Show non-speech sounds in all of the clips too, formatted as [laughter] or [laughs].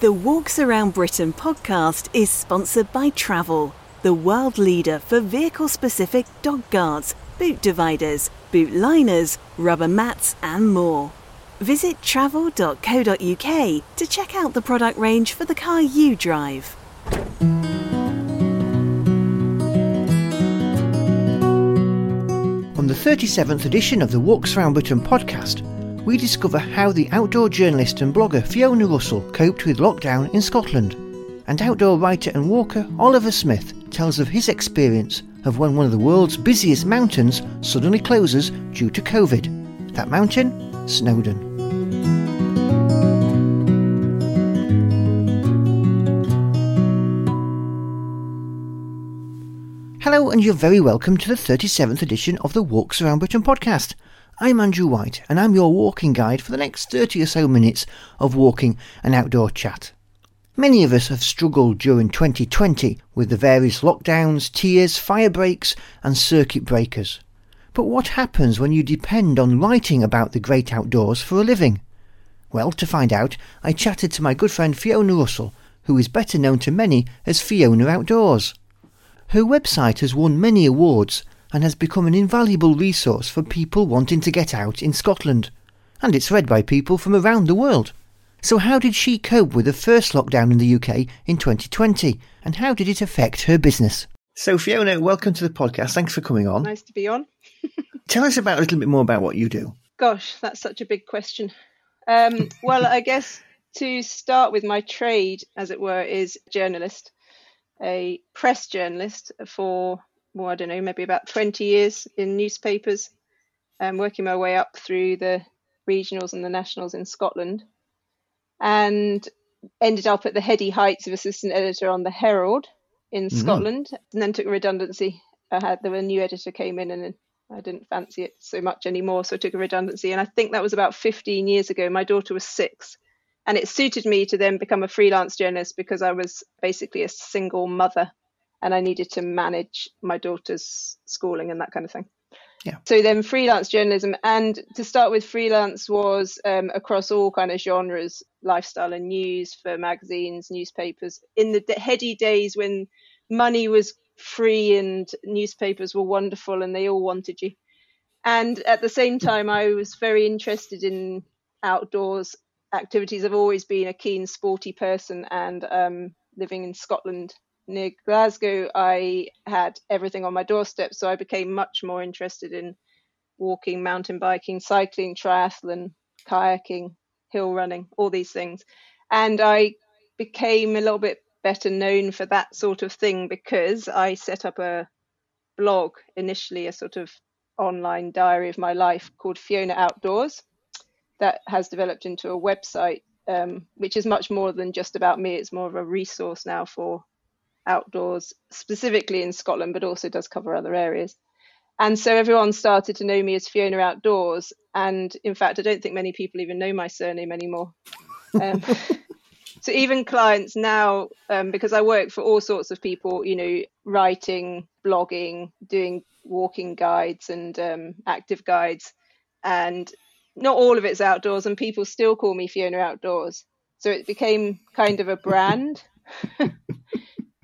The Walks Around Britain podcast is sponsored by Travall, the world leader for vehicle specific dog guards, boot dividers, boot liners, rubber mats, and more. Visit travall.co.uk to check out the product range for the car you drive. On the 37th edition of the Walks Around Britain podcast, we discover how the outdoor journalist and blogger Fiona Russell coped with lockdown in Scotland. And outdoor writer and walker Oliver Smith tells of his experience of when one of the world's busiest mountains suddenly closes due to COVID. That mountain? Snowdon. Hello, and you're very welcome to the 37th edition of the Walks Around Britain podcast. I'm Andrew White, and I'm your walking guide for the next 30 or so minutes of walking and outdoor chat. Many of us have struggled during 2020 with the various lockdowns, tiers, fire breaks, and circuit breakers. But what happens when you depend on writing about the great outdoors for a living? Well, to find out, I chatted to my good friend Fiona Russell, who is better known to many as Fiona Outdoors. Her website has won many awards and has become an invaluable resource for people wanting to get out in Scotland. And it's read by people from around the world. So, how did she cope with the first lockdown in the UK in 2020? And how did it affect her business? So, Fiona, welcome to the podcast. Thanks for coming on. Nice to be on. [laughs] Tell us about a little bit more about what you do. Gosh, that's such a big question. Um, well, I guess to start with, my trade, as it were, is journalist, a press journalist for well, I don't know, maybe about 20 years in newspapers, and working my way up through the regionals and the nationals in Scotland, and ended up at the heady heights of assistant editor on the Herald in mm-hmm. Scotland, and then took a redundancy. I had the new editor came in, and I didn't fancy it so much anymore, so I took a redundancy. And I think that was about 15 years ago. My daughter was six, and it suited me to then become a freelance journalist because I was basically a single mother and I needed to manage my daughter's schooling and that kind of thing. Yeah. So then freelance journalism, and to start with, freelance was um, across all kind of genres, lifestyle and news for magazines, newspapers. In the heady days when money was free and newspapers were wonderful and they all wanted you. And at the same time, I was very interested in outdoors activities. I've always been a keen sporty person, and um, living in Scotland near Glasgow, I had everything on my doorstep. So I became much more interested in walking, mountain biking, cycling, triathlon, kayaking, hill running, all these things. And I became a little bit better known for that sort of thing because I set up a blog, initially a sort of online diary of my life called Fiona Outdoors, that has developed into a website, um, which is much more than just about me. It's more of a resource now for outdoors, specifically in Scotland, but also does cover other areas. And so everyone started to know me as Fiona Outdoors. And in fact, I don't think many people even know my surname anymore. Um, [laughs] so even clients now, um, because I work for all sorts of people, you know, writing, blogging, doing walking guides and um, active guides, and not all of it's outdoors, and people still call me Fiona Outdoors. So it became kind of a brand. [laughs]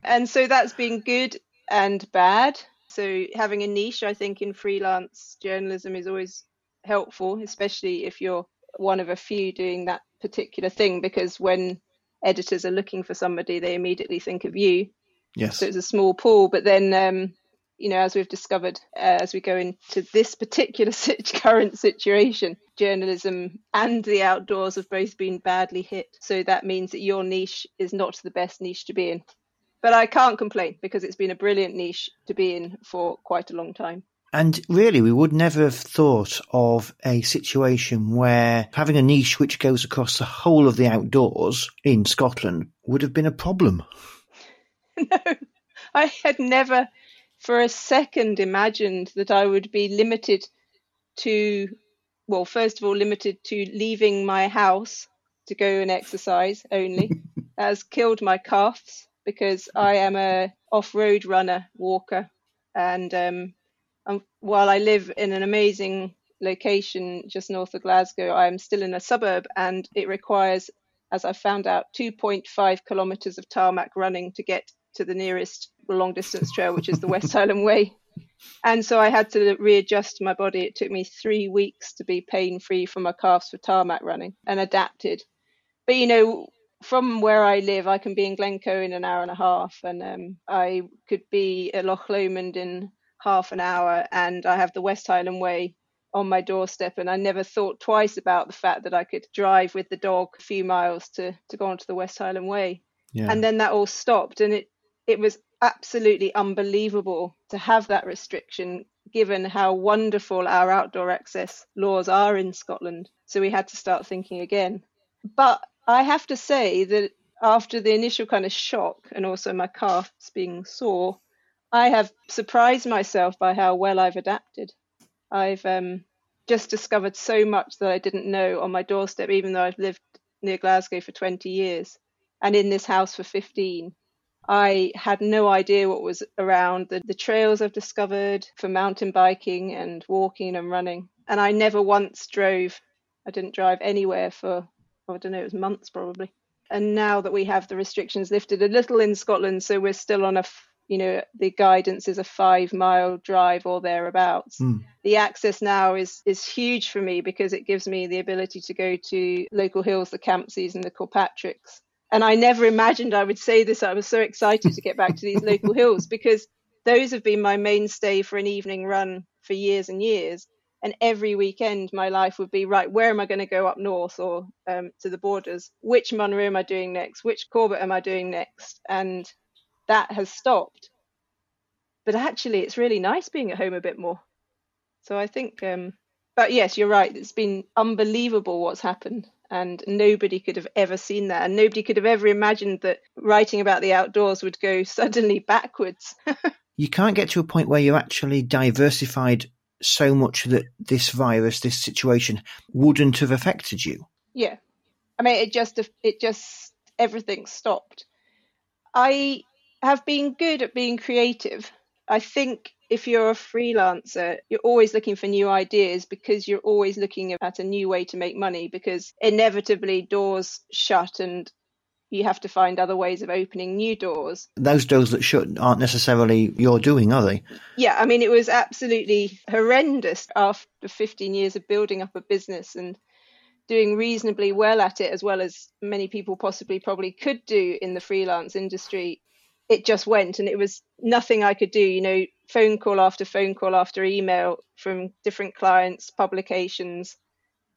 and so that's been good and bad. So having a niche, I think, in freelance journalism is always helpful, especially if you're one of a few doing that particular thing, because when editors are looking for somebody, they immediately think of you. Yes. So it's a small pool, but then, um, you know, as we've discovered uh, as we go into this particular [laughs] current situation, journalism and the outdoors have both been badly hit. So that means that your niche is not the best niche to be in but I can't complain because it's been a brilliant niche to be in for quite a long time. And really, we would never have thought of a situation where having a niche which goes across the whole of the outdoors in Scotland would have been a problem. [laughs] no, I had never for a second imagined that I would be limited to, well, first of all, limited to leaving my house to go and exercise only. [laughs] that has killed my calves because I am a off-road runner, walker, and um, while I live in an amazing location just north of Glasgow, I am still in a suburb, and it requires as I found out, 2.5 kilometres of tarmac running to get to the nearest long distance trail, which is the West [laughs] Highland Way. And so I had to readjust my body. It took me three weeks to be pain free from my calves for tarmac running and adapted. But you know, from where I live, I can be in Glencoe in an hour and a half, and um, I could be at Loch Lomond in half an hour, and I have the West Highland Way on my doorstep. And I never thought twice about the fact that I could drive with the dog a few miles to, to go onto the West Highland Way. Yeah. And then that all stopped, and it it was absolutely unbelievable to have that restriction given how wonderful our outdoor access laws are in Scotland. So we had to start thinking again. But I have to say that after the initial kind of shock and also my calves being sore, I have surprised myself by how well I've adapted. I've um, just discovered so much that I didn't know on my doorstep, even though I've lived near Glasgow for 20 years and in this house for 15. I had no idea what was around the, the trails I've discovered for mountain biking and walking and running. And I never once drove. I didn't drive anywhere for, I don't know, it was months probably. And now that we have the restrictions lifted a little in Scotland, so we're still on a, you know, the guidance is a five mile drive or thereabouts. Mm. The access now is is huge for me because it gives me the ability to go to local hills, the Campsies and the Kilpatricks, and I never imagined I would say this. I was so excited to get back to these [laughs] local hills because those have been my mainstay for an evening run for years and years. And every weekend, my life would be right. Where am I going to go up north or um, to the borders? Which Munro am I doing next? Which Corbett am I doing next? And that has stopped. But actually, it's really nice being at home a bit more. So I think, um, but yes, you're right. It's been unbelievable what's happened and nobody could have ever seen that and nobody could have ever imagined that writing about the outdoors would go [laughs] suddenly backwards [laughs] you can't get to a point where you're actually diversified so much that this virus this situation wouldn't have affected you. Yeah. I mean it just it just everything stopped. I have been good at being creative. I think if you're a freelancer, you're always looking for new ideas because you're always looking at a new way to make money because inevitably doors shut and you have to find other ways of opening new doors. Those doors that shut aren't necessarily your doing, are they? Yeah, I mean, it was absolutely horrendous after 15 years of building up a business and doing reasonably well at it, as well as many people possibly probably could do in the freelance industry it just went and it was nothing I could do. You know, phone call after phone call after email from different clients, publications,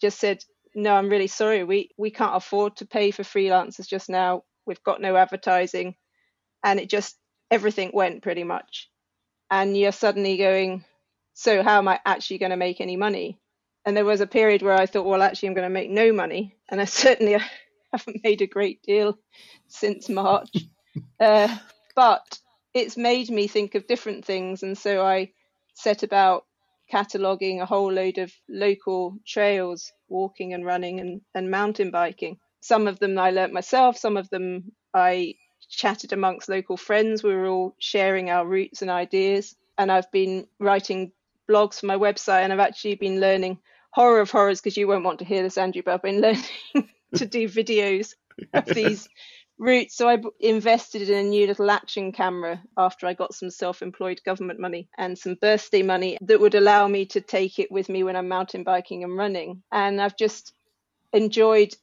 just said, no, I'm really sorry. We, we can't afford to pay for freelancers just now. We've got no advertising. And it just, everything went pretty much. And you're suddenly going, so how am I actually going to make any money? And there was a period where I thought, well, actually, I'm going to make no money. And I [laughs] certainly haven't made a great deal since March. [laughs] Uh, but it's made me think of different things. And so I set about cataloguing a whole load of local trails, walking and running and, and mountain biking. Some of them I learnt myself, some of them I chatted amongst local friends. We were all sharing our routes and ideas. And I've been writing blogs for my website and I've actually been learning horror of horrors because you won't want to hear this, Andrew, but I've been [laughs] learning to do videos of [laughs] these route. So I invested in a new little action camera after I got some self employed government money and some birthday money that would allow me to take it with me when I'm mountain biking and running. And I've just enjoyed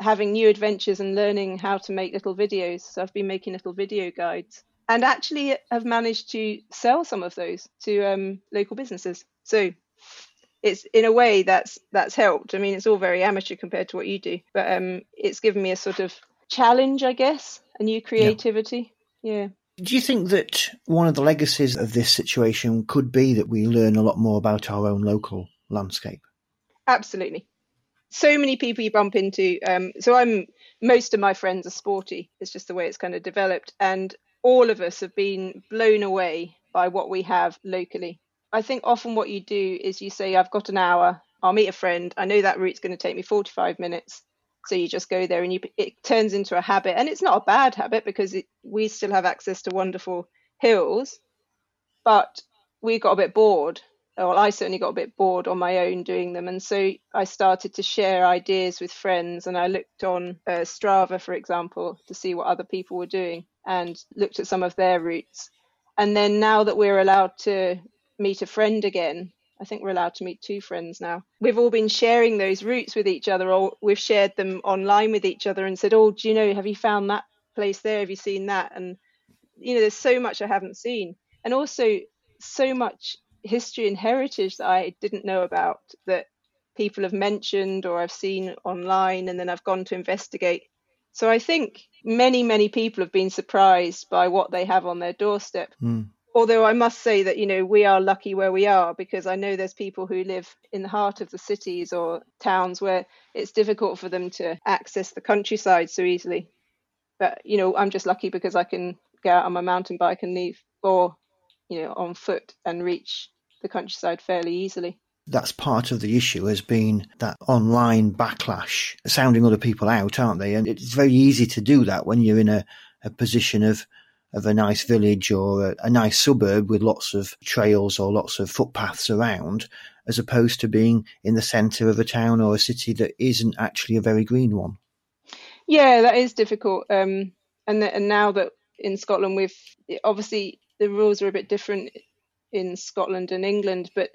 having new adventures and learning how to make little videos. So I've been making little video guides and actually have managed to sell some of those to um, local businesses. So it's in a way that's that's helped. I mean, it's all very amateur compared to what you do, but um, it's given me a sort of challenge, I guess, a new creativity. Yeah. yeah. Do you think that one of the legacies of this situation could be that we learn a lot more about our own local landscape? Absolutely. So many people you bump into. Um, so I'm most of my friends are sporty. It's just the way it's kind of developed, and all of us have been blown away by what we have locally. I think often what you do is you say, "I've got an hour. I'll meet a friend. I know that route's going to take me 45 minutes so you just go there and you it turns into a habit and it's not a bad habit because it, we still have access to wonderful hills but we got a bit bored well, I certainly got a bit bored on my own doing them. And so I started to share ideas with friends. And I looked on uh, Strava, for example, to see what other people were doing and looked at some of their routes. And then now that we're allowed to meet a friend again, I think we're allowed to meet two friends now. We've all been sharing those routes with each other, or we've shared them online with each other and said, Oh, do you know, have you found that place there? Have you seen that? And, you know, there's so much I haven't seen. And also, so much history and heritage that I didn't know about that people have mentioned or I've seen online, and then I've gone to investigate. So I think many, many people have been surprised by what they have on their doorstep. Mm. Although I must say that, you know, we are lucky where we are because I know there's people who live in the heart of the cities or towns where it's difficult for them to access the countryside so easily. But, you know, I'm just lucky because I can get out on my mountain bike and leave or, you know, on foot and reach the countryside fairly easily. That's part of the issue has been that online backlash, sounding other people out, aren't they? And it's very easy to do that when you're in a, a position of of a nice village or a, a, nice suburb with lots of trails or lots of footpaths around, as opposed to being in the centre of a town or a city that isn't actually a very green one. Yeah, that is difficult. Um, and and now that in Scotland we've obviously the rules are a bit different in Scotland and England, but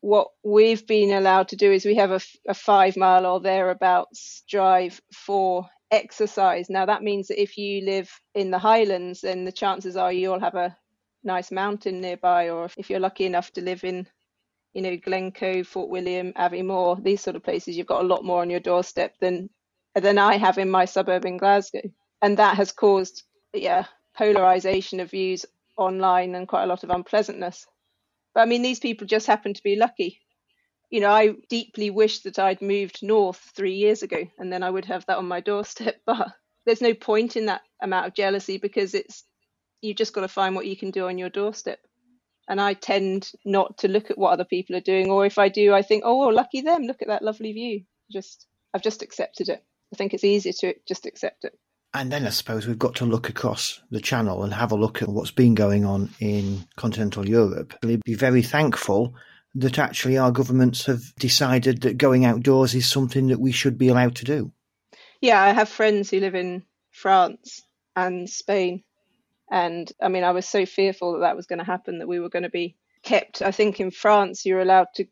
what we've been allowed to do is we have a, a five mile or thereabouts drive for exercise. Now that means that if you live in the Highlands, then the chances are you'll have a nice mountain nearby, or if you're lucky enough to live in, you know, Glencoe, Fort William, Aviemore, these sort of places, you've got a lot more on your doorstep than than I have in my suburb in Glasgow, and that has caused yeah polarization of views online and quite a lot of unpleasantness. But I mean, these people just happen to be lucky. You know, I deeply wish that I'd moved north three years ago and then I would have that on my doorstep. [laughs] But there's no point in that amount of jealousy because it's, you've just got to find what you can do on your doorstep. And I tend not to look at what other people are doing. Or if I do, I think, oh, lucky them. Look at that lovely view. Just, I've just accepted it. I think it's easier to just accept it. And then I suppose we've got to look across the channel and have a look at what's been going on in continental Europe. We'd be very thankful that actually our governments have decided that going outdoors is something that we should be allowed to do. Yeah, I have friends who live in France and Spain. And I mean, I was so fearful that that was going to happen, that we were going to be kept. I think in France, you're allowed to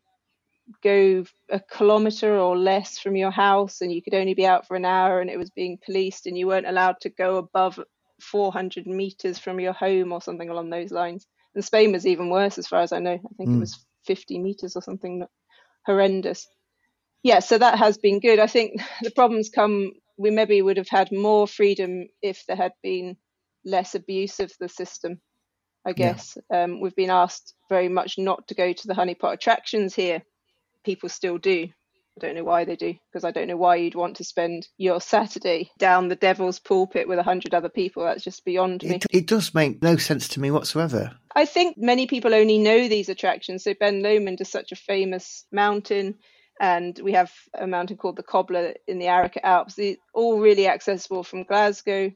go a kilometer or less from your house and you could only be out for an hour and it was being policed and you weren't allowed to go above 400 meters from your home or something along those lines. And Spain was even worse as far as I know. I think mm. it hmm. was 50 meters or something horrendous. Yeah, so that has been good. I think [laughs] the problems come, we maybe would have had more freedom if there had been less abuse of the system. I guess yeah. um, we've been asked very much not to go to the honeypot attractions here people still do. I don't know why they do, because I don't know why you'd want to spend your Saturday down the devil's pulpit with a hundred other people. That's just beyond me. It, it, does make no sense to me whatsoever. I think many people only know these attractions. So Ben Lomond is such a famous mountain, and we have a mountain called the Cobbler in the Arrochar Alps. They're all really accessible from Glasgow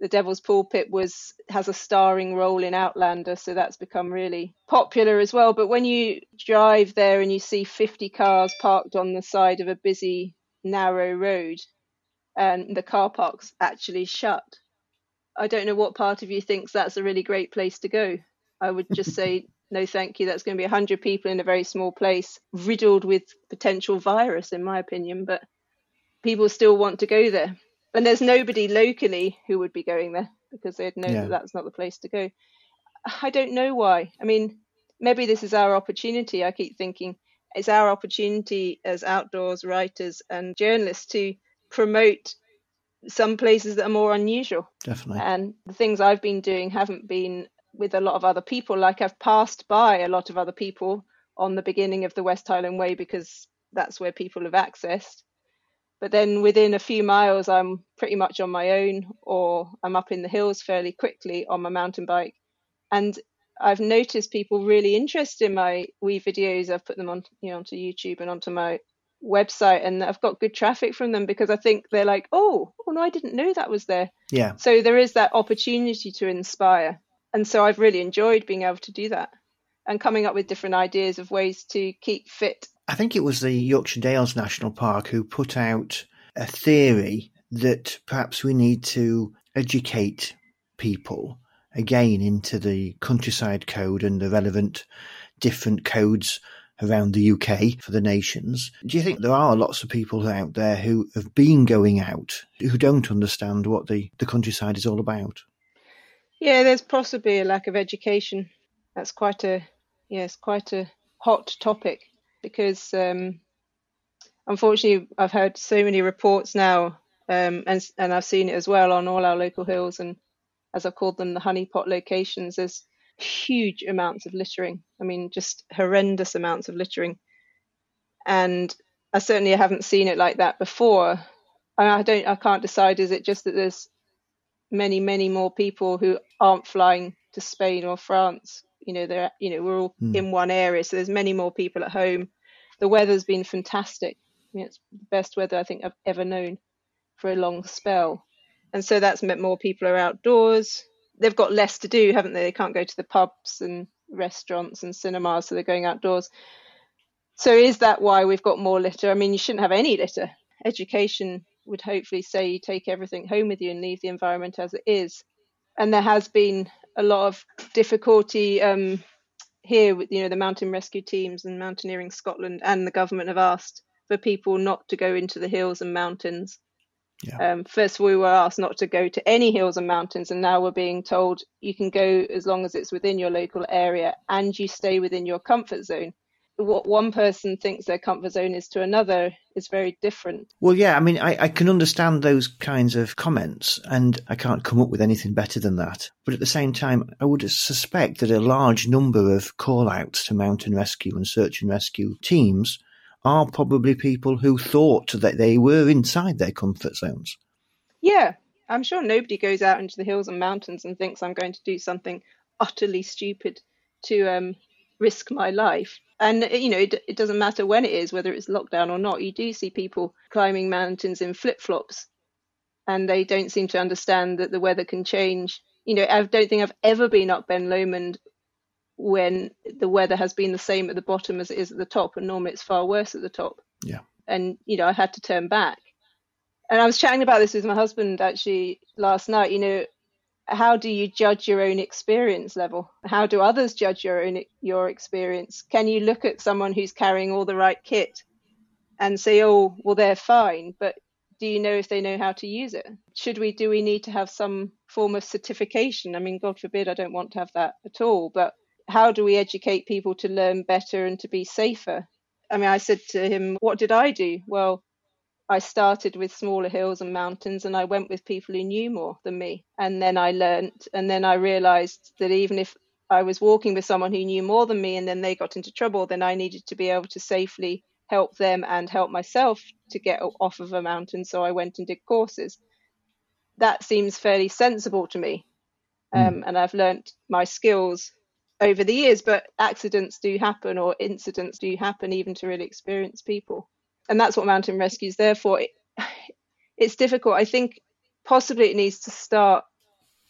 the Devil's Pulpit was has a starring role in Outlander, so that's become really popular as well. But when you drive there and you see 50 cars parked on the side of a busy narrow road, and the car park's actually shut, I don't know what part of you thinks that's a really great place to go. I would just say [laughs] no, thank you. That's going to be 100 people in a very small place, riddled with potential virus, in my opinion. But people still want to go there and there's nobody locally who would be going there because they'd know yeah. that that's not the place to go. I don't know why. I mean, maybe this is our opportunity. I keep thinking it's our opportunity as outdoors writers and journalists to promote some places that are more unusual. Definitely. And the things I've been doing haven't been with a lot of other people. Like I've passed by a lot of other people on the beginning of the West Highland Way because that's where people have accessed but then within a few miles i'm pretty much on my own or i'm up in the hills fairly quickly on my mountain bike. And i've noticed people really interested in my wee videos. I've put them on you know onto youtube and onto my website and i've got good traffic from them because i think they're like oh oh no i didn't know that was there. Yeah. So there is that opportunity to inspire. And so i've really enjoyed being able to do that and coming up with different ideas of ways to keep fit. I think it was the Yorkshire Dales National Park who put out a theory that perhaps we need to educate people again into the countryside code and the relevant different codes around the UK for the nations. Do you think there are lots of people out there who have been going out who don't understand what the, the countryside is all about? Yeah, there's possibly a lack of education. That's quite a yes, quite a hot topic because um, unfortunately I've heard so many reports now, um, and and I've seen it as well on all our local hills and as I've called them the honeypot locations. There's huge amounts of littering. I mean, just horrendous amounts of littering. And I certainly haven't seen it like that before. I don't. I can't decide. Is it just that there's many, many more people who aren't flying to Spain or France? You know, they're. You know, we're all mm. in one area, so there's many more people at home. The weather's been fantastic. I mean, it's the best weather I think I've ever known for a long spell, and so that's meant more people are outdoors they've got less to do, haven't they? They can't go to the pubs and restaurants and cinemas, so they're going outdoors. So is that why we've got more litter? I mean, you shouldn't have any litter. Education would hopefully say you take everything home with you and leave the environment as it is. And there has been a lot of difficulty um, here with you know the mountain rescue teams and Mountaineering Scotland and the government have asked for people not to go into the hills and mountains yeah. Um, first, we were asked not to go to any hills and mountains, and now we're being told you can go as long as it's within your local area and you stay within your comfort zone. What one person thinks their comfort zone is to another is very different. Well, yeah, I mean, I, I can understand those kinds of comments, and I can't come up with anything better than that. But at the same time, I would suspect that a large number of call outs to mountain rescue and search and rescue teams are probably people who thought that they were inside their comfort zones. Yeah, I'm sure nobody goes out into the hills and mountains and thinks I'm going to do something utterly stupid to um, risk my life. And you know, it, it, doesn't matter when it is, whether it's lockdown or not. You do see people climbing mountains in flip flops, and they don't seem to understand that the weather can change. You know, I don't think I've ever been up Ben Lomond when the weather has been the same at the bottom as it is at the top, and normally it's far worse at the top. Yeah. And you know, I had to turn back. And I was chatting about this with my husband actually last night. You know, how do you judge your own experience level? How do others judge your own your experience? Can you look at someone who's carrying all the right kit and say, "Oh, well, they're fine," but do you know if they know how to use it? Should we do we need to have some form of certification? I mean, God forbid, I don't want to have that at all, but how do we educate people to learn better and to be safer? I mean, I said to him, What did I do? Well, I started with smaller hills and mountains and I went with people who knew more than me. And then I learned, and then I realized that even if I was walking with someone who knew more than me and then they got into trouble, then I needed to be able to safely help them and help myself to get off of a mountain. So I went and did courses. That seems fairly sensible to me. Mm. Um, and I've learnt my skills over the years, but accidents do happen or incidents do happen even to really experienced people. And that's what mountain rescue is there for. It, it's difficult. I think possibly it needs to start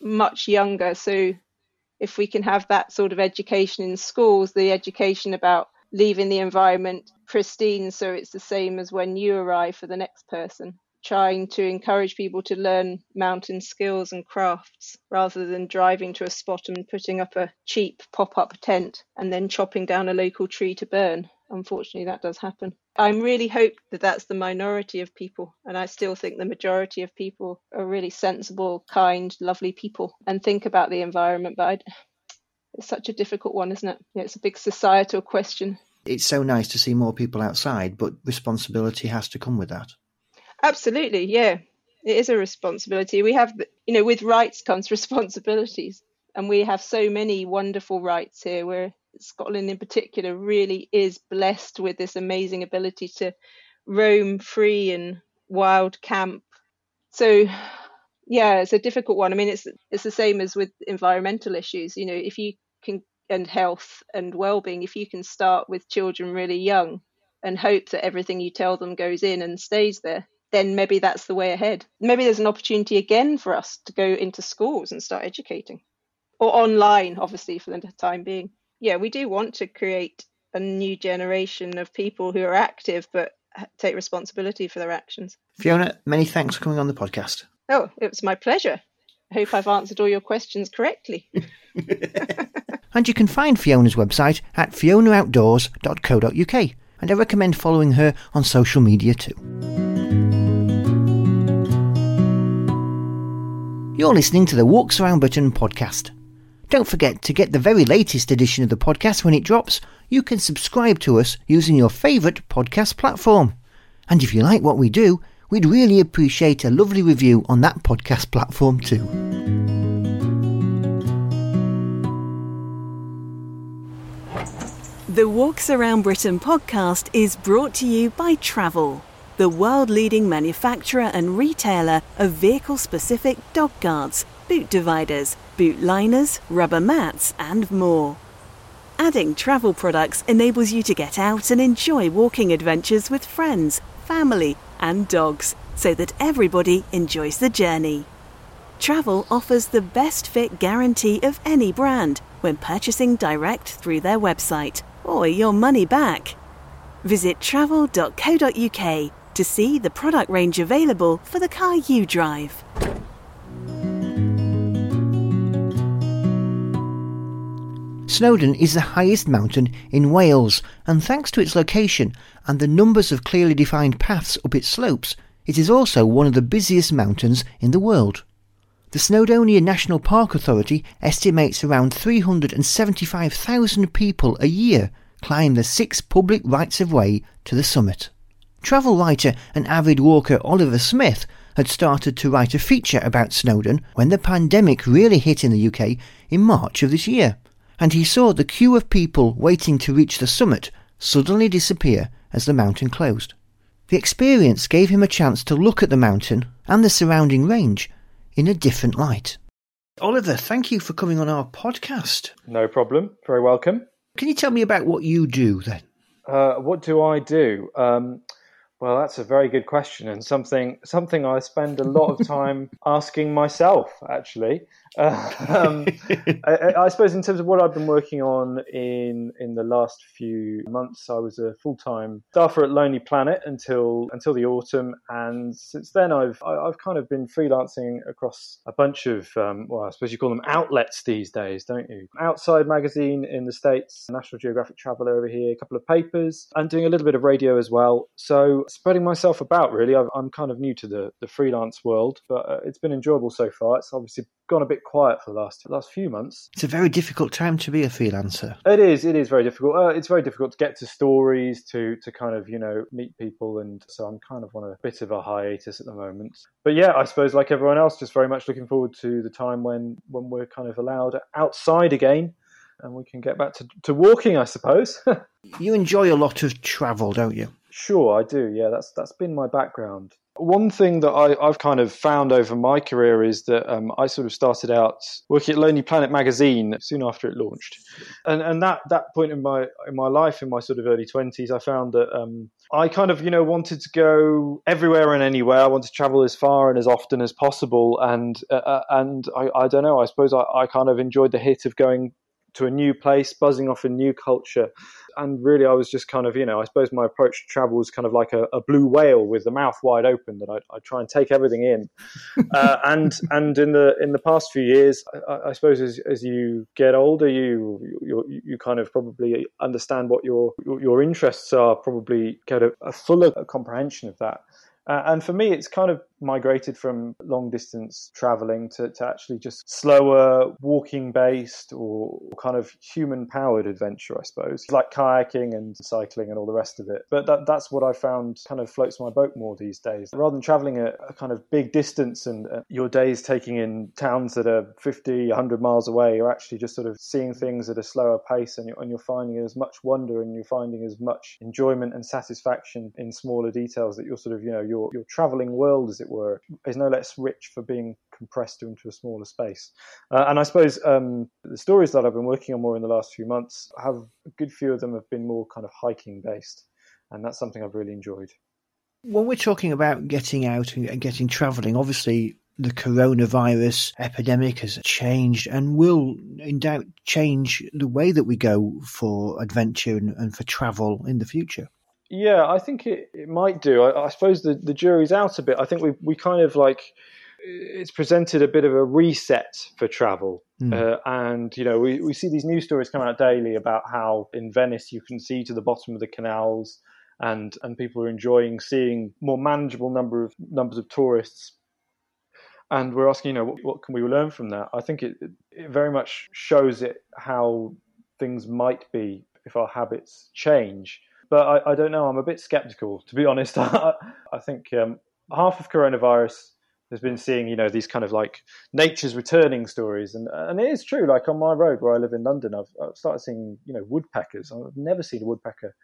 much younger. So if we can have that sort of education in schools, the education about leaving the environment pristine so it's the same as when you arrive for the next person trying to encourage people to learn mountain skills and crafts rather than driving to a spot and putting up a cheap pop up tent and then chopping down a local tree to burn. Unfortunately, that does happen. I'm really hope that that's the minority of people, and I still think the majority of people are really sensible, kind, lovely people and think about the environment. But I'd, it's such a difficult one, isn't it? Yeah, it's a big societal question. It's so nice to see more people outside, but responsibility has to come with that. Absolutely, yeah. It is a responsibility. We have, you know, with rights comes [laughs] responsibilities, and we have so many wonderful rights here. Where Scotland, in particular, really is blessed with this amazing ability to roam free and wild camp. So, yeah, it's a difficult one. I mean, it's it's the same as with environmental issues. You know, if you can and health and well-being, if you can start with children really young and hope that everything you tell them goes in and stays there, then maybe that's the way ahead. Maybe there's an opportunity again for us to go into schools and start educating, or online, obviously, for the time being. Yeah, we do want to create a new generation of people who are active but take responsibility for their actions. Fiona, many thanks for coming on the podcast. Oh, it was my pleasure. I hope I've answered all your questions correctly. [laughs] [laughs] and you can find Fiona's website at fionaoutdoors.co.uk. and I recommend following her on social media too. You're listening to the Walks Around Britain podcast. Don't forget to get the very latest edition of the podcast when it drops. You can subscribe to us using your favourite podcast platform. And if you like what we do, we'd really appreciate a lovely review on that podcast platform too. The Walks Around Britain podcast is brought to you by Travall the world leading manufacturer and retailer of vehicle specific dog guards, boot dividers, boot liners, rubber mats, and more. Adding Travall products enables you to get out and enjoy walking adventures with friends, family, and dogs so that everybody enjoys the journey. Travall offers the best fit guarantee of any brand when purchasing direct through their website or your money back. Visit travall.co.uk to see the product range available for the car you drive. Snowdon is the highest mountain in Wales, and thanks to its location and the numbers of clearly defined paths up its slopes, it is also one of the busiest mountains in the world. The Snowdonia National Park Authority estimates around 375,000 people a year climb the six public rights of way to the summit. Travel writer and avid walker Oliver Smith had started to write a feature about Snowdon when the pandemic really hit in the UK in March of this year, and he saw the queue of people waiting to reach the summit suddenly disappear as the mountain closed. The experience gave him a chance to look at the mountain and the surrounding range in a different light. Oliver, thank you for coming on our podcast. No problem. Very welcome. Can you tell me about what you do then? Uh, what do I do? Um, well, that's a very good question, and something something I spend a lot of [laughs] time asking myself. Actually, um, [laughs] I, I, suppose in terms of what I've been working on in in the last few months, I was a full time staffer at Lonely Planet until until the autumn, and since then I've I've kind of been freelancing across a bunch of um, well, I suppose you call them outlets these days, don't you? Outside magazine in the states, National Geographic Traveller over here, a couple of papers, and doing a little bit of radio as well. So spreading myself about really. i am kind of new to the the freelance world, but uh, it's been enjoyable so far. It's obviously gone a bit quiet for the last last few months. It's a very difficult time to be a freelancer. It is. It is very difficult. Uh, it's very difficult to get to stories, to to kind of you know meet people, and so I'm kind of on a bit of a hiatus at the moment. But yeah, I suppose like everyone else, just very much looking forward to the time when when we're kind of allowed outside again. And we can get back to, to walking, I suppose. [laughs] you enjoy a lot of travel, don't you? Sure, I do. Yeah, that's that's been my background. One thing that I, have kind of found over my career is that um, I sort of started out working at Lonely Planet magazine soon after it launched, and and that that point in my in my life in my sort of early twenties, I found that um, I kind of you know wanted to go everywhere and anywhere. I wanted to travel as far and as often as possible, and uh, uh and I, I don't know. I suppose I, I kind of enjoyed the hit of going to a new place, buzzing off a new culture. And really, I was just kind of, you know, I suppose my approach to travel was kind of like a, a blue whale with the mouth wide open that I, I try and take everything in. [laughs] uh, and and in the in the past few years, I, I suppose as, as you get older, you, you you kind of probably understand what your your interests are, probably get a, a fuller comprehension of that. Uh, and for me, it's kind of migrated from long distance traveling to, to actually just slower walking based or kind of human powered adventure i suppose. Like kayaking and cycling and all the rest of it. But that, that's what i found kind of floats my boat more these days. Rather than traveling a, a kind of big distance and uh, your days taking in towns that are 50 100 miles away you're actually just sort of seeing things at a slower pace and you're, and you're finding as much wonder and you're finding as much enjoyment and satisfaction in smaller details that you're sort of you know your, your traveling world as it were, is no less rich for being compressed into a smaller space. Uh, and I suppose um, the stories that I've been working on more in the last few months have a good few of them have been more kind of hiking based, and that's something I've really enjoyed. When we're talking about getting out and getting travelling, obviously the coronavirus epidemic has changed and will, in doubt, change the way that we go for adventure and, and for travel in the future. Yeah, I think it, it might do. I, I suppose the, the jury's out a bit. I think we we kind of like it's presented a bit of a reset for travel. Mm. Uh, and, you know, we, we see these news stories come out daily about how in Venice you can see to the bottom of the canals and, and people are enjoying seeing more manageable number of numbers of tourists. And we're asking, you know, what, what can we learn from that? I think it, it very much shows it how things might be if our habits change. But I, I don't know. I'm a bit skeptical, to be [laughs] honest. I, think um, half of coronavirus has been seeing you know these kind of like nature's returning stories and and it is true like on my road where I live in London I've, I've started seeing you know woodpeckers I've never seen a woodpecker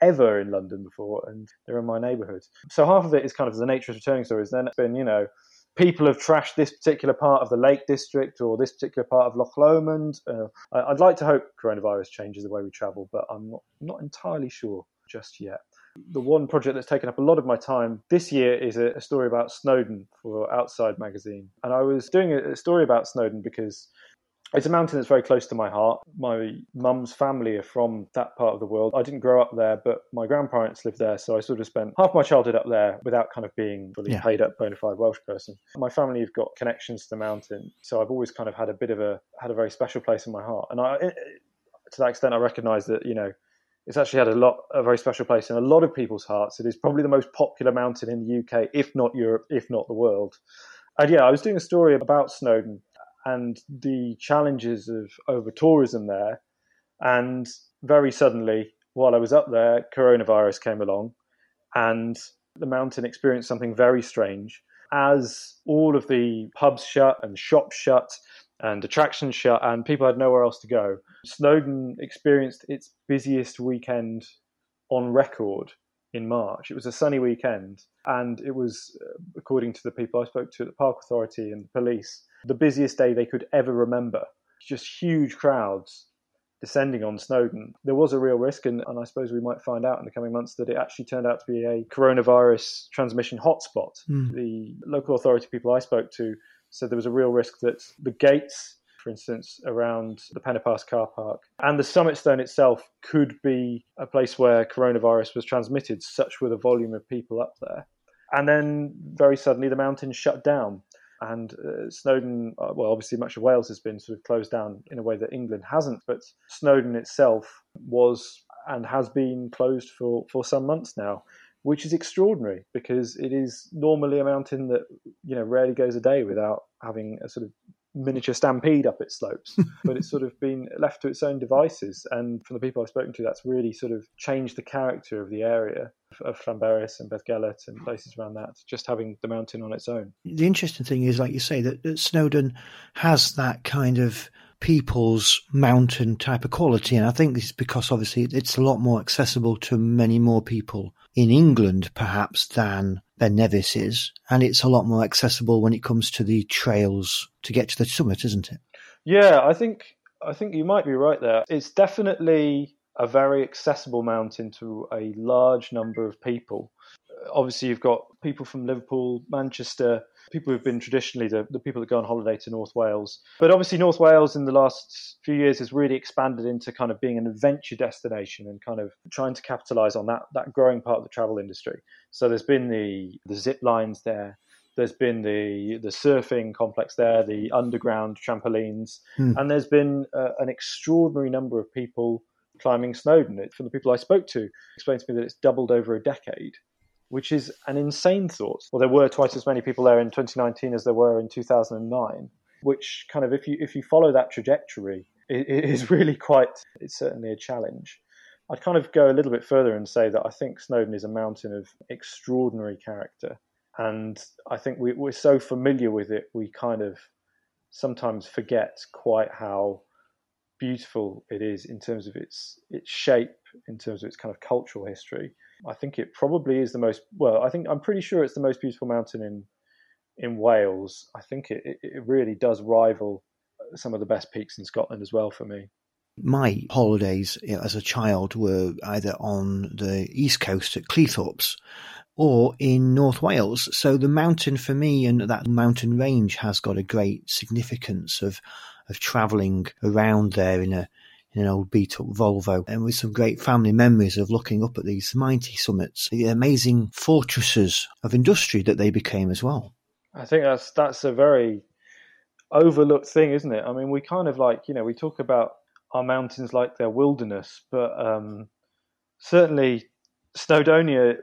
ever in London before and they're in my neighborhood so half of it is kind of the nature's returning stories then it's been you know people have trashed this particular part of the Lake District or this particular part of Loch Lomond uh, I'd like to hope coronavirus changes the way we travel but I'm not, not entirely sure just yet the one project that's taken up a lot of my time this year is a, a story about Snowdon for Outside magazine. And I was doing a, a story about Snowdon because it's a mountain that's very close to my heart. My mum's family are from that part of the world. I didn't grow up there, but my grandparents lived there, so I sort of spent half my childhood up there without kind of being fully yeah. paid up bona fide Welsh person. My family have got connections to the mountain, so I've always kind of had a bit of a had a very special place in my heart. And I, to that extent, I recognise that you know it's actually had a lot a very special place in a lot of people's hearts. It is probably the most popular mountain in the UK, if not Europe, if not the world. And yeah, I was doing a story about Snowdon and the challenges of over tourism there. And very suddenly, while I was up there, coronavirus came along and the mountain experienced something very strange. As all of the pubs shut and shops shut and attractions shut and people had nowhere else to go. Snowdon experienced its busiest weekend on record in March. It was a sunny weekend and it was, uh, according to the people I spoke to at the Park Authority and the police, the busiest day they could ever remember. Just huge crowds descending on Snowdon. There was a real risk, and, and I suppose we might find out in the coming months that it actually turned out to be a coronavirus transmission hotspot. Mm. The local authority people I spoke to said there was a real risk that the gates, for instance, around the Pen-y-Pass car park and the Summit Stone itself could be a place where coronavirus was transmitted, such were the volume of people up there. And then very suddenly the mountains shut down. And uh, Snowdon, uh, well, obviously much of Wales has been sort of closed down in a way that England hasn't, but Snowdon itself was and has been closed for, for some months now which is extraordinary because it is normally a mountain that you know rarely goes a day without having a sort of miniature stampede up its slopes [laughs] but it's sort of been left to its own devices and from the people i've spoken to that's really sort of changed the character of the area of Llanberis and Beddgelert and places around that, just having the mountain on its own. The interesting thing is, like you say, that, that Snowdon has that kind of people's mountain type of quality. And I think this is because obviously it's a lot more accessible to many more people in England, perhaps, than Ben Nevis is. And it's a lot more accessible when it comes to the trails to get to the summit, isn't it? Yeah, I think I think you might be right there. It's definitely a very accessible mountain to a large number of people. Obviously, you've got people from Liverpool, Manchester, people who've been traditionally the, the people that go on holiday to North Wales. But obviously, North Wales in the last few years has really expanded into kind of being an adventure destination and kind of trying to capitalize on that, that growing part of the travel industry. So there's been the, the zip lines there. There's been the the surfing complex there, the underground trampolines, hmm. and there's been uh, an extraordinary number of people climbing Snowdon. It, from the people I spoke to, explained to me that it's doubled over a decade which is an insane thought. Well, there were twice as many people there in 2019 as there were in 2009, which kind of, if you if you follow that trajectory, it, it is [laughs] really quite. It's certainly a challenge. I'd kind of go a little bit further and say that I think Snowdon is a mountain of extraordinary character, and I think we, we're so familiar with it, we kind of sometimes forget quite how beautiful it is in terms of its its shape, in terms of its kind of cultural history. I think it probably is the most well. I think I'm pretty sure it's the most beautiful mountain in in Wales. I think it, it really does rival uh, some of the best peaks in Scotland as well for me. My holidays as a child were either on the east coast at Cleethorpes or in North Wales. So the mountain for me and that mountain range has got a great significance of of travelling around there in a in an old beat up Volvo and with some great family memories of looking up at these mighty summits, the amazing fortresses of industry that they became as well. I think that's that's a very overlooked thing, isn't it? I mean, we kind of like, you know, we talk about our mountains like they're wilderness, but um, certainly Snowdonia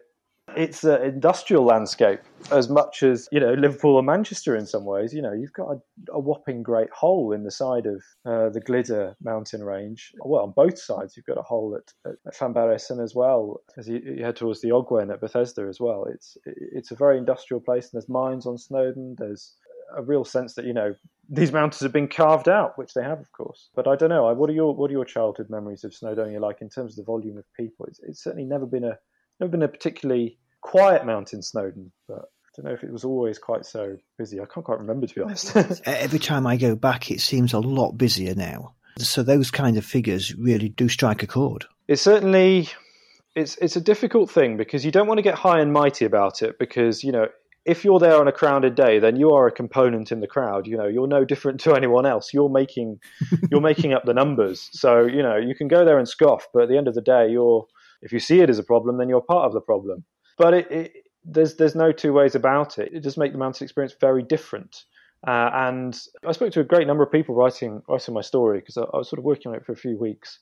it's an industrial landscape as much as you know Liverpool or Manchester in some ways. You know, you've got a, a whopping great hole in the side of uh, the Glyder mountain range. Well, on both sides, you've got a hole at, at Llanberis as well as you, you, head towards the Ogwen at Bethesda as well. It's it's a very industrial place, and there's mines on Snowdon. There's a real sense that you know these mountains have been carved out, which they have, of course. But I don't know. What are your what are your childhood memories of Snowdonia like in terms of the volume of people? It's, it's certainly never been a never been a particularly quiet Mountain Snowdon, but I don't know if it was always quite so busy. I can't quite remember, to be honest. [laughs] [laughs] Every time I go back, it seems a lot busier now. So those kind of figures really do strike a chord. It's certainly it's it's a difficult thing because you don't want to get high and mighty about it because you know if you're there on a crowded day, then you are a component in the crowd. You know, you're no different to anyone else. You're making [laughs] you're making up the numbers. So you know, you can go there and scoff, but at the end of the day, you're if you see it as a problem, then you're part of the problem. But it, it, there's there's no two ways about it. It does make the mountain experience very different. Uh, and I spoke to a great number of people writing writing my story because I, I, was sort of working on it for a few weeks,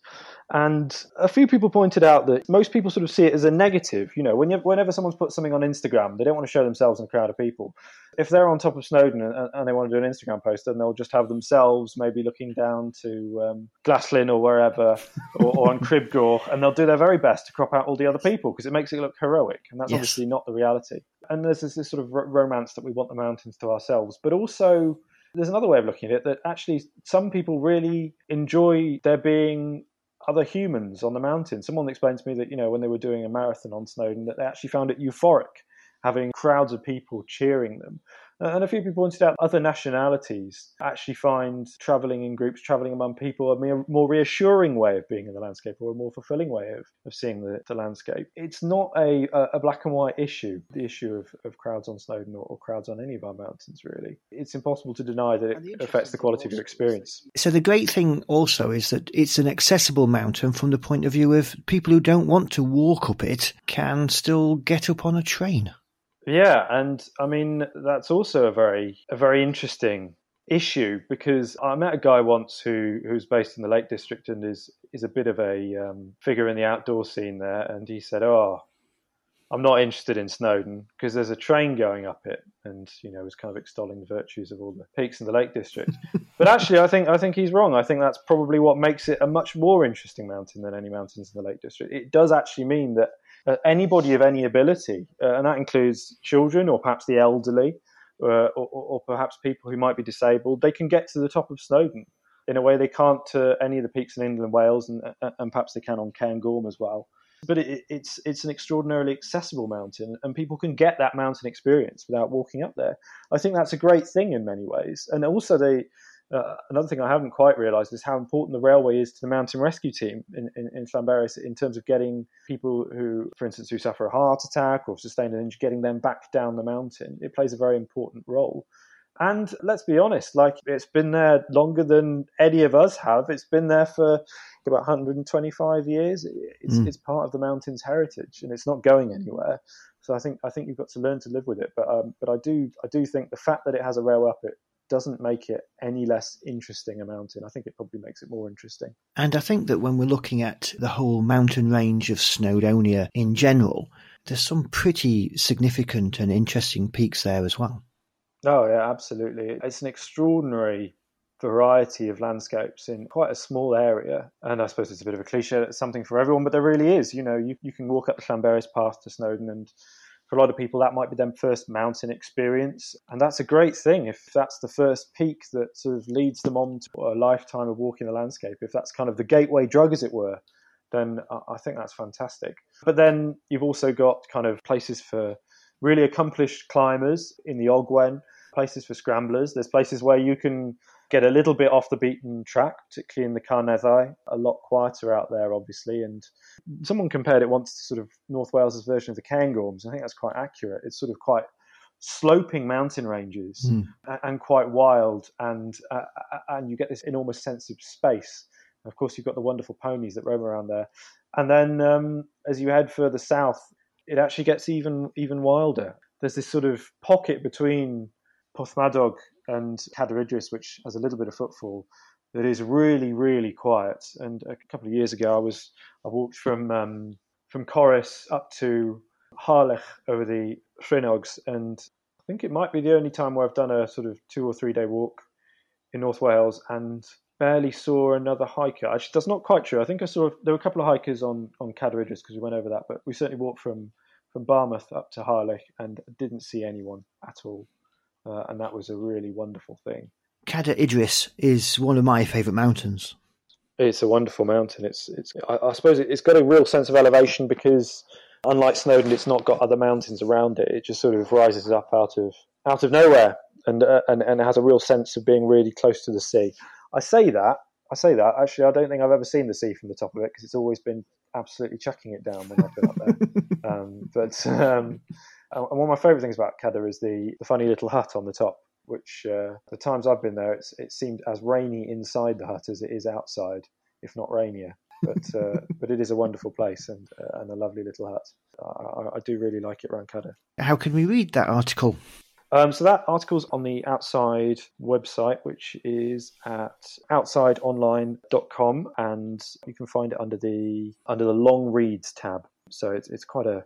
and a few people pointed out that most people sort of see it as a negative. You know, when you, whenever someone's put something on Instagram, they don't want to show themselves in a crowd of people. If they're on top of Snowdon and, and they want to do an Instagram post, then they'll just have themselves maybe looking down to um, Glaslyn or wherever, or, or on Crib Goch, and they'll do their very best to crop out all the other people because it makes it look heroic, and that's yes. obviously not the reality and there's this, this sort of romance that we want the mountains to ourselves, but also there's another way of looking at it that actually some people really enjoy there being other humans on the mountain. Someone explained to me that you know when they were doing a marathon on Snowdon, that they actually found it euphoric having crowds of people cheering them. Uh, and a few people pointed out other nationalities actually find traveling in groups, traveling among people, a more reassuring way of being in the landscape or a more fulfilling way of, of seeing the, the landscape. It's not a, a black and white issue, the issue of, of crowds on Snowdon or, or crowds on any of our mountains, really. It's impossible to deny that it affects the quality of your experience. So, the great thing also is that it's an accessible mountain from the point of view of people who don't want to walk up it can still get up on a train. Yeah, and I mean that's also a very a very interesting issue because I met a guy once who who's based in the Lake District and is is a bit of a um, figure in the outdoor scene there, and he said, "Oh, I'm not interested in Snowdon because there's a train going up it," and you know was kind of extolling the virtues of all the peaks in the Lake District. [laughs] but actually, I think I think he's wrong. I think that's probably what makes it a much more interesting mountain than any mountains in the Lake District. It does actually mean that uh, anybody of any ability, uh, and that includes children or perhaps the elderly, uh, or, or, perhaps people who might be disabled, they can get to the top of Snowdon in a way they can't to any of the peaks in England, and Wales, and, and perhaps they can on Cairngorm as well. But it, it's it's an extraordinarily accessible mountain, and people can get that mountain experience without walking up there. I think that's a great thing in many ways, and also they uh, another thing I haven't quite realised is how important the railway is to the mountain rescue team in, in, in Llanberis in terms of getting people who, for instance, who suffer a heart attack or sustained an injury, getting them back down the mountain. It plays a very important role. And let's be honest, like it's been there longer than any of us have. It's been there for about 125 years. It's, mm. it's part of the mountain's heritage, and it's not going anywhere. So I think I think you've got to learn to live with it. But um, but I do I do think the fact that it has a rail up it doesn't make it any less interesting a mountain. I think it probably makes it more interesting. And I think that when we're looking at the whole mountain range of Snowdonia in general, there's some pretty significant and interesting peaks there as well. Oh, yeah, absolutely. It's an extraordinary variety of landscapes in quite a small area. And I suppose it's a bit of a cliche, it's something for everyone, but there really is. You know, you, you can walk up the Llanberis path to Snowdon and for a lot of people, that might be their first mountain experience. And that's a great thing if that's the first peak that sort of leads them on to a lifetime of walking the landscape. If that's kind of the gateway drug, as it were, then I think that's fantastic. But then you've also got kind of places for really accomplished climbers in the Ogwen. places for scramblers. There's places where you can get a little bit off the beaten track, particularly in the Carneddau. A lot quieter out there, obviously. And someone compared it once to sort of North Wales's version of the Cairngorms. I think that's quite accurate. It's sort of quite sloping mountain ranges mm. and quite wild, and uh, and you get this enormous sense of space. of course, you've got the wonderful ponies that roam around there. And then um, as you head further south, it actually gets even even wilder. There's this sort of pocket between Porthmadog and Cadair Idris, which has a little bit of footfall, that is really, really quiet. And a couple of years ago, I was I walked from um, from Corris up to Harlech over the Rhinogs, and I think it might be the only time where I've done a sort of two or three day walk in North Wales and barely saw another hiker. Actually, that's not quite true. I think I saw there were a couple of hikers on on Cadair Idris because we went over that, but we certainly walked from from Barmouth up to Harlech and didn't see anyone at all uh, and that was a really wonderful thing. Cadair Idris is one of my favourite mountains. It's a wonderful mountain. It's, it's. I, I suppose it's got a real sense of elevation because, unlike Snowdon, it's not got other mountains around it. It just sort of rises up out of out of nowhere, and uh, and and it has a real sense of being really close to the sea. I say that. I say that. Actually, I don't think I've ever seen the sea from the top of it because it's always been absolutely chucking it down when I've been up there. [laughs] um, but um, and one of my favourite things about Cadair is the, the funny little hut on the top, which uh, the times I've been there, it's, it seemed as rainy inside the hut as it is outside, if not rainier. But uh, [laughs] but it is a wonderful place and uh, and a lovely little hut. I, I, do really like it around Cadair. How can we read that article? Um, so that article's on the Outside website, which is at outsideonline.com, and you can find it under the under the long reads tab. So it's it's quite a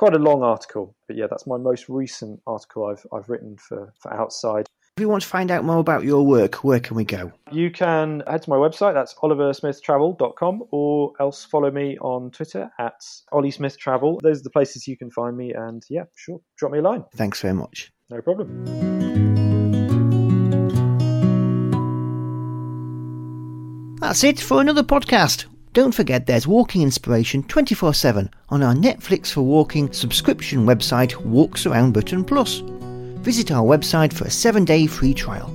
quite a long article, but yeah, that's my most recent article I've I've written for for Outside. If you want to find out more about your work, where can we go? You can head to my website, that's oliversmithtravel.com, or else follow me on Twitter at Ollie Smith Travel. Those are the places you can find me, and yeah, sure, drop me a line. Thanks very much. No problem. That's it for another podcast. Don't forget there's walking inspiration 24 7 on our Netflix for Walking subscription website, Walks Around Britain Plus. Visit our website for a 7 day free trial.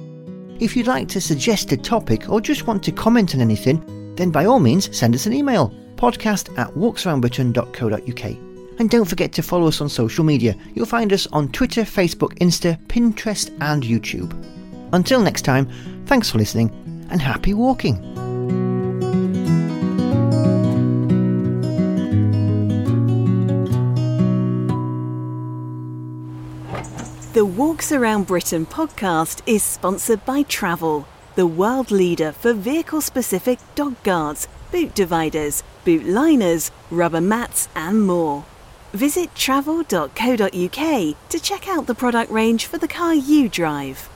If you'd like to suggest a topic or just want to comment on anything, then by all means send us an email podcast at walksaroundbritain.co.uk. And don't forget to follow us on social media. You'll find us on Twitter, Facebook, Insta, Pinterest, and YouTube. Until next time, thanks for listening and happy walking. The Walks Around Britain podcast is sponsored by Travall, the world leader for vehicle specific dog guards, boot dividers, boot liners, rubber mats, and more. Visit travall.co.uk to check out the product range for the car you drive.